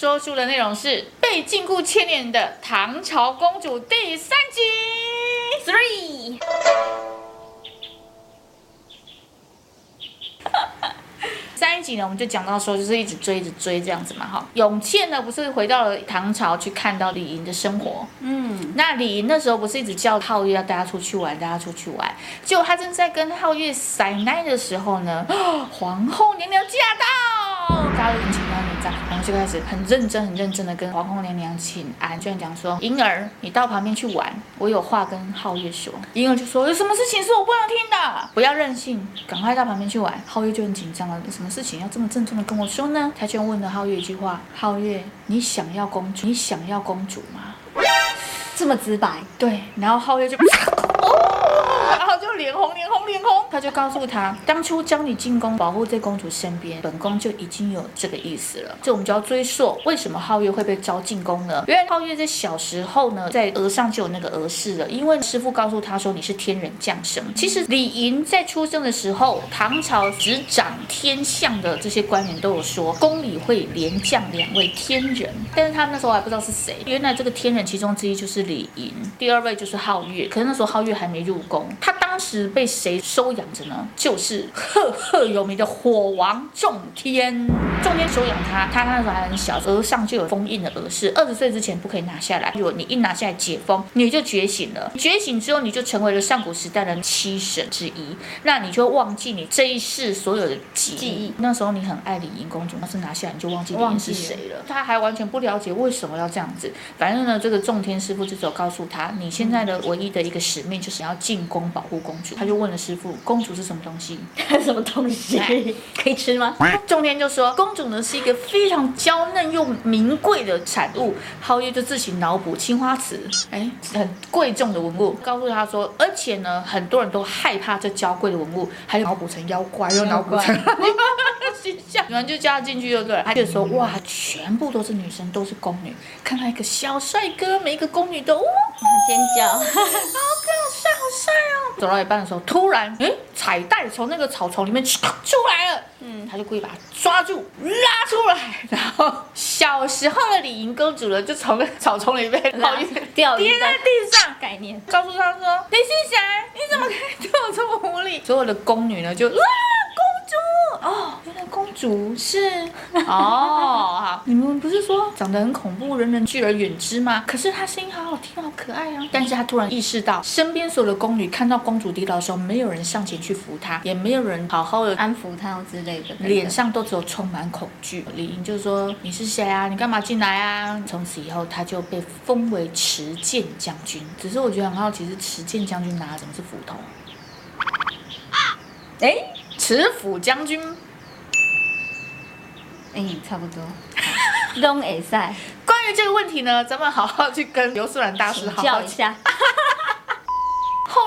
说书的内容是被禁锢千年的唐朝公主第三集。Three。上一集呢，我们就讲到说，就是一直追一直追这样子嘛，哈。永倩呢，不是回到了唐朝去看到李莹的生活，嗯，那李莹那时候不是一直叫皓月要带她出去玩，带她出去玩，结果她正在跟皓月塞奶的时候呢，皇后娘娘驾到，大家都很紧张。然后就开始很认真、很认真的跟皇后娘娘请安，就讲说：“银儿，你到旁边去玩，我有话跟皓月说。”银儿就说：“有什么事情是我不能听的？不要任性，赶快到旁边去玩。”皓月就很紧张了：“有什么事情要这么郑重的跟我说呢？”他就问了皓月一句话：“皓月，你想要公主？你想要公主吗？”这么直白。对，然后皓月就。他就告诉他，当初将你进宫保护在公主身边，本宫就已经有这个意思了。这我们就要追溯，为什么皓月会被招进宫呢？原来皓月在小时候呢，在额上就有那个额饰了，因为师傅告诉他说你是天人降生。其实李莹在出生的时候，唐朝执掌天象的这些官员都有说，宫里会连降两位天人，但是他那时候还不知道是谁。原来这个天人其中之一就是李莹，第二位就是皓月。可是那时候皓月还没入宫。他当时被谁收养着呢？就是赫赫有名的火王仲天。仲天收养他，他那时候还很小，额上就有封印的额饰，二十岁之前不可以拿下来。如果你一拿下来解封，你就觉醒了。觉醒之后，你就成为了上古时代的七神之一。那你就会忘记你这一世所有的记忆。记忆那时候你很爱李莹公主，要是拿下来你就忘记李莹是谁了。了他还完全不了解为什么要这样子。反正呢，这个仲天师傅就只有告诉他，你现在的唯一的一个使命就是要进宫保护公主。他就问了师傅，公主是什么东西？什么东西？可以吃吗？中天就说，公主呢是一个非常娇嫩又名贵的产物。皓月就自行脑补青花瓷，哎，很贵重的文物，告诉他说，而且呢，很多人都害怕这娇贵的文物，还有脑补成妖怪，又脑补成 形象，然后就加进去就对了。他就说，哇，全部都是女生，都是宫女，看到一个小帅哥，每一个宫女都哇尖叫，好帅，好帅哦！走到一半的时候，突然，哎，彩带从那个草丛里面出来了。嗯，他就故意把它抓住，拉出来，然后小时候的李莹公主呢，就从那草丛里面 掉掉跌在地上。概念，告诉他说：“你是谁？你怎么可以对我这么无礼？”所有的宫女呢，就啊，公主哦，主是哦，好，你们不是说长得很恐怖，人人拒而远之吗？可是他声音好好听，好可爱啊！但是他突然意识到，身边所有的宫女看到公主跌倒的时候，没有人上前去扶她，也没有人好好的安抚她之类的，脸上都只有充满恐惧。李莹就说：“你是谁啊？你干嘛进来啊？”从此以后，他就被封为持剑将军。只是我觉得很好奇，是持剑将军拿的怎么是斧头？哎，持斧将军，哎，差不多。东 A 赛，关于这个问题呢，咱们好好去跟刘素兰大师好好教一下。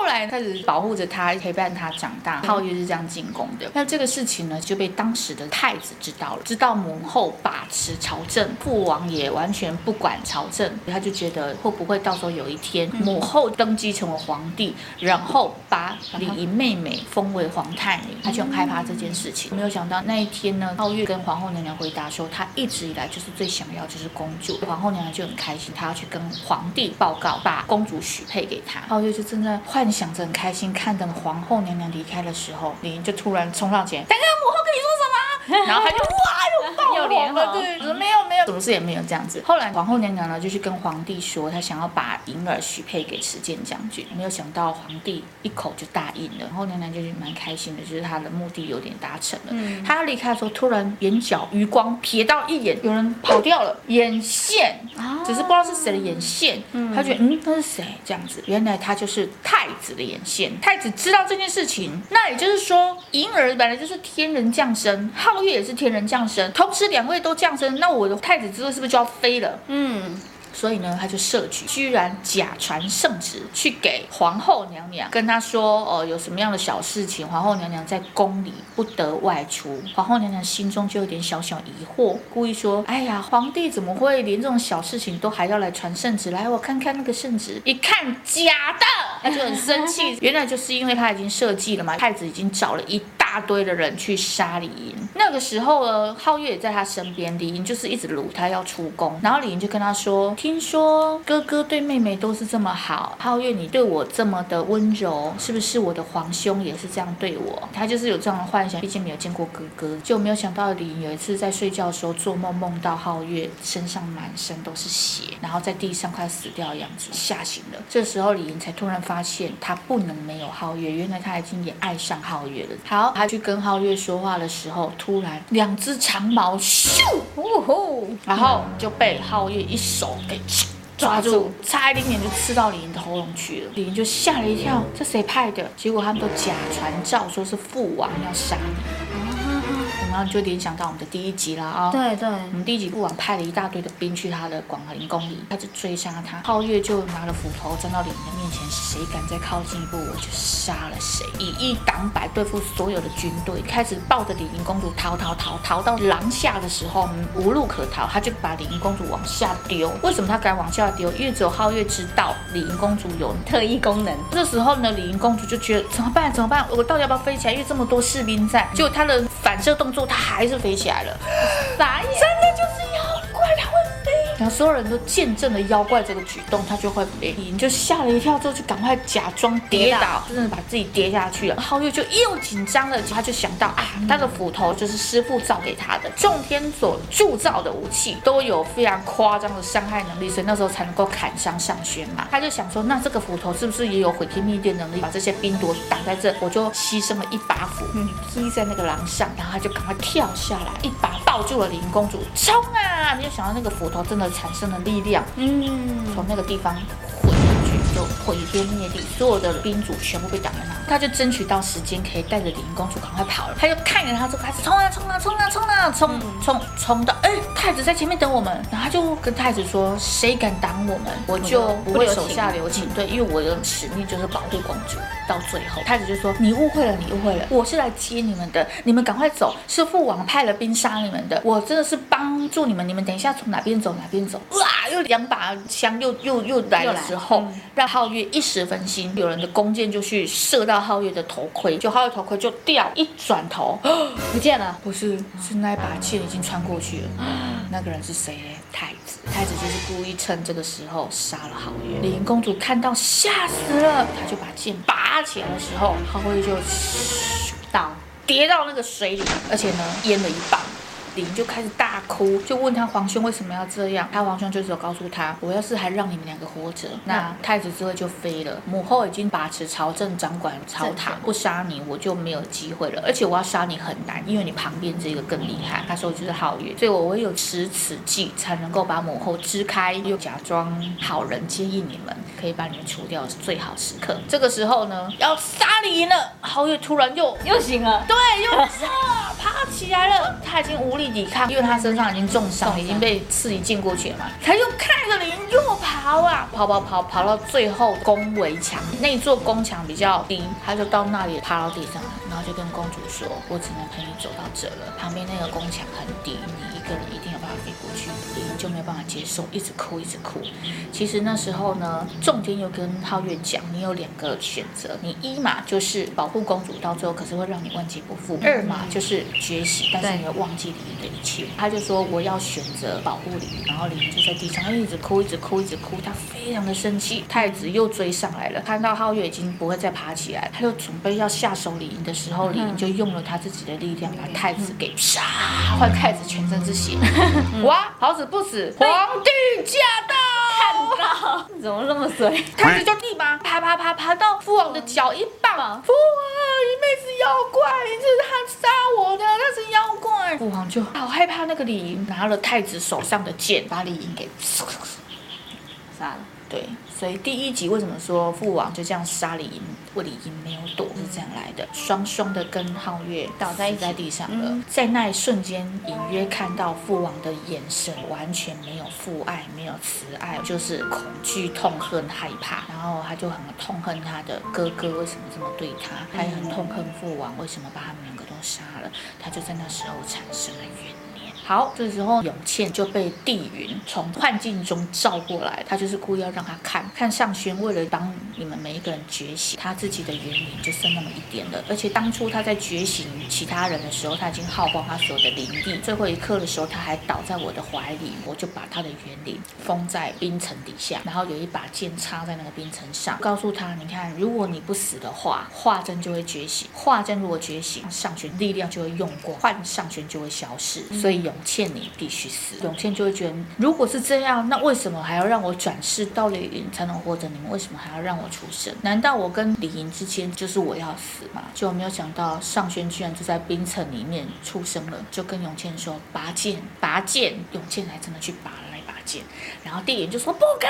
后来开始保护着他，陪伴他长大。皓月是这样进宫的。那这个事情呢，就被当时的太子知道了，知道母后把持朝政，父王也完全不管朝政。他就觉得会不会到时候有一天母后登基成为皇帝，然后把李莹妹妹封为皇太女，他就很害怕这件事情。没有想到那一天呢，皓月跟皇后娘娘回答说，她一直以来就是最想要就是公主。皇后娘娘就很开心，她要去跟皇帝报告，把公主许配给他。皓月就正在。幻想着很开心，看等皇后娘娘离开的时候，李莹就突然冲上前，大哥母后跟你说什么？然后他就 哇，又爆红了，对，说没有没有，什么事也没有这样子。后来皇后娘娘呢，就去跟皇帝说，她想要把银儿许配给持剑将军，没有想到皇帝一口就答应了。皇后娘娘就是蛮开心的，就是她的目的有点达成了。嗯，她离开的时候，突然眼角余光瞥到一眼，有人跑掉了，眼线啊，只是不知道是谁的眼线。嗯，他觉得嗯，那是谁？这样子，原来他就是太子的眼线。太子知道这件事情，那也就是说，银儿本来就是天人降生。皓月也是天人降生，同时两位都降生，那我的太子之位是不是就要飞了？嗯。所以呢，他就设局，居然假传圣旨去给皇后娘娘，跟她说，哦、呃，有什么样的小事情，皇后娘娘在宫里不得外出。皇后娘娘心中就有点小小疑惑，故意说，哎呀，皇帝怎么会连这种小事情都还要来传圣旨？来，我看看那个圣旨，一看假的，他就很生气。原来就是因为他已经设计了嘛，太子已经找了一大。堆的人去杀李营。那个时候呢，皓月也在他身边，李营就是一直掳他要出宫，然后李营就跟他说：“听说哥哥对妹妹都是这么好，皓月你对我这么的温柔，是不是我的皇兄也是这样对我？”他就是有这样的幻想，毕竟没有见过哥哥，就没有想到李营有一次在睡觉的时候做梦，梦到皓月身上满身都是血，然后在地上快死掉的样子，吓醒了。这时候李营才突然发现他不能没有皓月，原来他已经也爱上皓月了。好，去跟皓月说话的时候，突然两只长矛咻，呜呼，然后就被皓月一手给抓住，差一点点就刺到李莹的喉咙去了。李莹就吓了一跳，这谁派的？结果他们都假传召，说是父王要杀你。然后就联想到我们的第一集啦啊、哦！对对，我们第一集不枉派了一大堆的兵去他的广陵宫里，开始追杀他。皓月就拿了斧头站到李营的面前，谁敢再靠近一步，我就杀了谁。以一挡百对付所有的军队，开始抱着李营公主逃逃逃，逃到廊下的时候无路可逃，他就把李营公主往下丢。为什么他敢往下丢？因为只有皓月知道李营公主有特异功能。这时候呢，李营公主就觉得怎么办？怎么办？我到底要不要飞起来？因为这么多士兵在，就他的反射动作。他还是飞起来了，傻眼，真的就是。然后所有人都见证了妖怪这个举动，他就会飞。你就吓了一跳，之后就赶快假装跌倒，真的把自己跌下去了。皓月就又紧张了，他就想到啊，那个斧头就是师傅造给他的，众天所铸造的武器都有非常夸张的伤害能力，所以那时候才能够砍伤上弦嘛。他就想说，那这个斧头是不是也有毁天灭地能力？把这些冰毒挡在这，我就牺牲了一把斧，嗯，劈在那个廊上，然后他就赶快跳下来，一把抱住了林公主，冲啊！你就想到那个斧头真的产生的力量，嗯，从那个地方就毁天灭地，所有的兵主全部被挡在那。他就争取到时间，可以带着李营公主赶快跑了。他就看着他，就开始冲啊冲啊冲啊冲啊冲冲冲到，哎，太子在前面等我们。然后他就跟太子说：“谁敢挡我们，我就不会手下留情。对，因为我的使命就是保护公主。”到最后，太子就说：“你误会了，你误会了，我是来接你们的，你们赶快走，是父王派了兵杀你们的。我真的是帮助你们，你们等一下从哪边走哪边走。”哇，又两把枪又又又来的时候，让皓月一时分心，有人的弓箭就去射到。皓月的头盔，就皓月头盔就掉，一转头 不见了。不是，是那把剑已经穿过去了。那个人是谁？太子。太子就是故意趁这个时候杀了皓月。李营公主看到吓死了，她就把剑拔起来的时候，皓月就倒跌到那个水里，而且呢淹了一半。李就开始大哭，就问他皇兄为什么要这样。他皇兄就只有告诉他，我要是还让你们两个活着，那太子之位就飞了。母后已经把持朝政，掌管朝堂，不杀你我就没有机会了。而且我要杀你很难，因为你旁边这个更厉害。他说就是皓月，所以我唯有持此计才能够把母后支开，又假装好人接应你们，可以把你们除掉是最好时刻。这个时候呢，要杀李营了。皓月突然又又醒了，对，又 杀，爬起来了。他已经无力。抵抗，因为他身上已经重伤，已经被刺一剑过去了嘛。他就看着林又跑啊，跑跑跑，跑到最后宫围墙那座宫墙比较低，他就到那里爬到地上，然后就跟公主说：“我只能陪你走到这了。旁边那个宫墙很低，你一个人一定有办法飞过去。”李营就没有办法接受，一直哭，一直哭。其实那时候呢，仲天又跟皓月讲：“你有两个选择，你一嘛就是保护公主，到最后可是会让你万劫不复；二嘛就是觉醒，但是你会忘记李营。”的一切，他就说我要选择保护李营，然后李营就在地上一直哭，一直哭，一直哭，他非常的生气。太子又追上来了，看到皓月已经不会再爬起来，他就准备要下手李营的时候，李营就用了他自己的力量把太子给杀，换太子全身是血。哇，好死不死，皇帝驾到！看到怎么那么水？太子就立马爬爬爬爬到父王的脚一棒，父王。你妹是妖怪，这是他杀我的，他是妖怪。父王就好害怕那个李营，拿了太子手上的剑，把李莹给杀了。对，所以第一集为什么说父王就这样杀李营？李英没有躲，是这样来的，双双的跟皓月倒在在地上了。嗯、在那一瞬间，隐约看到父王的眼神完全没有父爱，没有慈爱，就是恐惧、痛恨、害怕。然后他就很痛恨他的哥哥为什么这么对他，他也很痛恨父王为什么把他们两个都杀了。他就在那时候产生了怨念。好，这时候永倩就被帝云从幻境中召过来，他就是故意要让他看看上轩为了帮你们每一个人觉醒，他自己的元灵就剩那么一点了。而且当初他在觉醒其他人的时候，他已经耗光他所有的灵力，最后一刻的时候他还倒在我的怀里，我就把他的元灵封在冰层底下，然后有一把剑插在那个冰层上，告诉他：你看，如果你不死的话，化真就会觉醒。化真如果觉醒，上轩力量就会用过，换上轩就会消失。所以永永倩你必须死。永倩就会觉得，如果是这样，那为什么还要让我转世到李营才能活着？你们为什么还要让我出生？难道我跟李莹之间就是我要死吗？就没有想到尚轩居然就在冰层里面出生了，就跟永倩说拔剑，拔剑。永倩还真的去拔了那把剑，然后帝云就说不可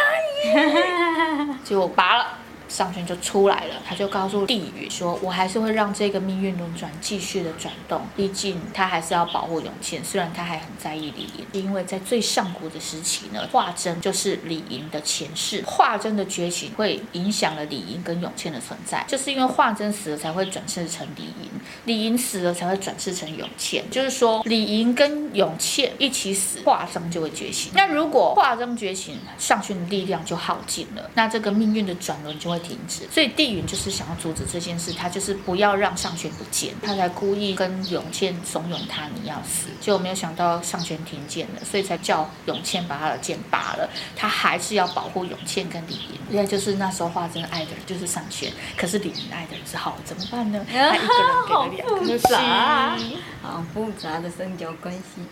以，结果拔了。上轩就出来了，他就告诉帝云说：“我还是会让这个命运轮转继续的转动，毕竟他还是要保护永倩。虽然他还很在意李营，因为在最上古的时期呢，华真就是李营的前世。华真的觉醒会影响了李营跟永倩的存在，就是因为华真死了才会转世成李营，李营死了才会转世成永倩。就是说，李营跟永倩一起死，华真就会觉醒。那如果华真觉醒，上轩的力量就耗尽了，那这个命运的转轮就会。”停止，所以帝云就是想要阻止这件事，他就是不要让上轩不见，他才故意跟永倩怂恿他，你要死，结果没有想到上轩听见了，所以才叫永倩把他的剑拔了，他还是要保护永倩跟李云，因为就是那时候华真爱的人就是上轩，可是李云爱的人是好，怎么办呢？他一个人给了两颗心，好复杂的三角关系，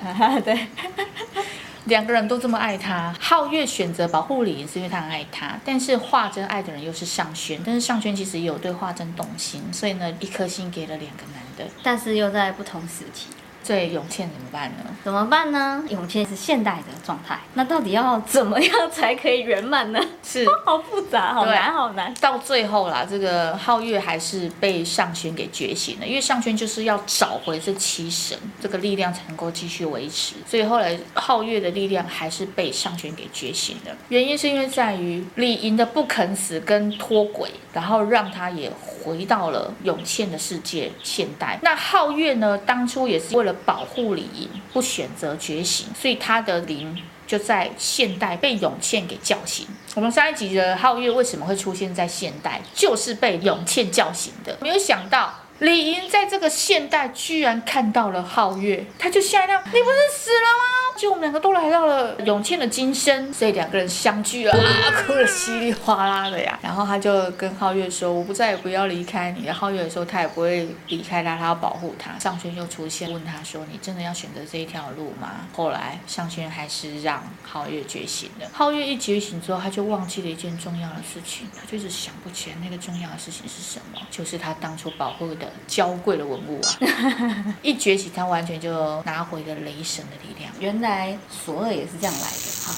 对。两个人都这么爱他，皓月选择保护李是因为他很爱他，但是华真爱的人又是尚轩，但是尚轩其实也有对华真动心，所以呢，一颗心给了两个男的，但是又在不同时期。对永倩怎么办呢？怎么办呢？永倩是现代的状态，那到底要怎么样才可以圆满呢？是，好复杂，好难，好难。到最后啦，这个皓月还是被上轩给觉醒了，因为上轩就是要找回这七神，这个力量才能够继续维持。所以后来皓月的力量还是被上轩给觉醒了，原因是因为在于李莹的不肯死跟脱轨，然后让他也回到了永倩的世界现代。那皓月呢，当初也是为了。保护李营，不选择觉醒，所以他的灵就在现代被永倩给叫醒。我们上一集的皓月为什么会出现在现代，就是被永倩叫醒的。没有想到李营在这个现代居然看到了皓月，他就吓一跳：“你不是死了吗？”就我们两个都来到了永倩的今生，所以两个人相聚了，啊，哭得稀里哗啦的呀。然后他就跟皓月说：“我不再也不要离开你。”皓月说：“他也不会离开他，他要保护他。”上轩就出现，问他说：“你真的要选择这一条路吗？”后来上轩还是让皓月觉醒了。皓月一觉醒之后，他就忘记了一件重要的事情，他就是想不起来那个重要的事情是什么，就是他当初保护的娇贵的文物啊。一觉醒，他完全就拿回了雷神的力量。原来索尔也是这样来的哈。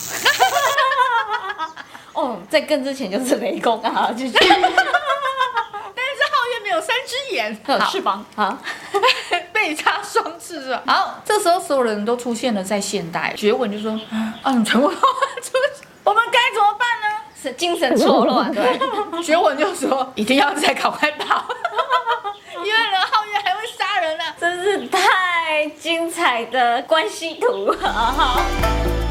哦，在更之前就是雷公啊，就是。但是皓月没有三只眼，有翅膀啊，被插双翅是吧？好，这时候所有人都出现了在现代，绝文就说啊，你全部都出，我们该怎么办呢？是精神错乱，对。绝文就说一定要再赶快跑，因为呢，皓月还会的关系图，好好。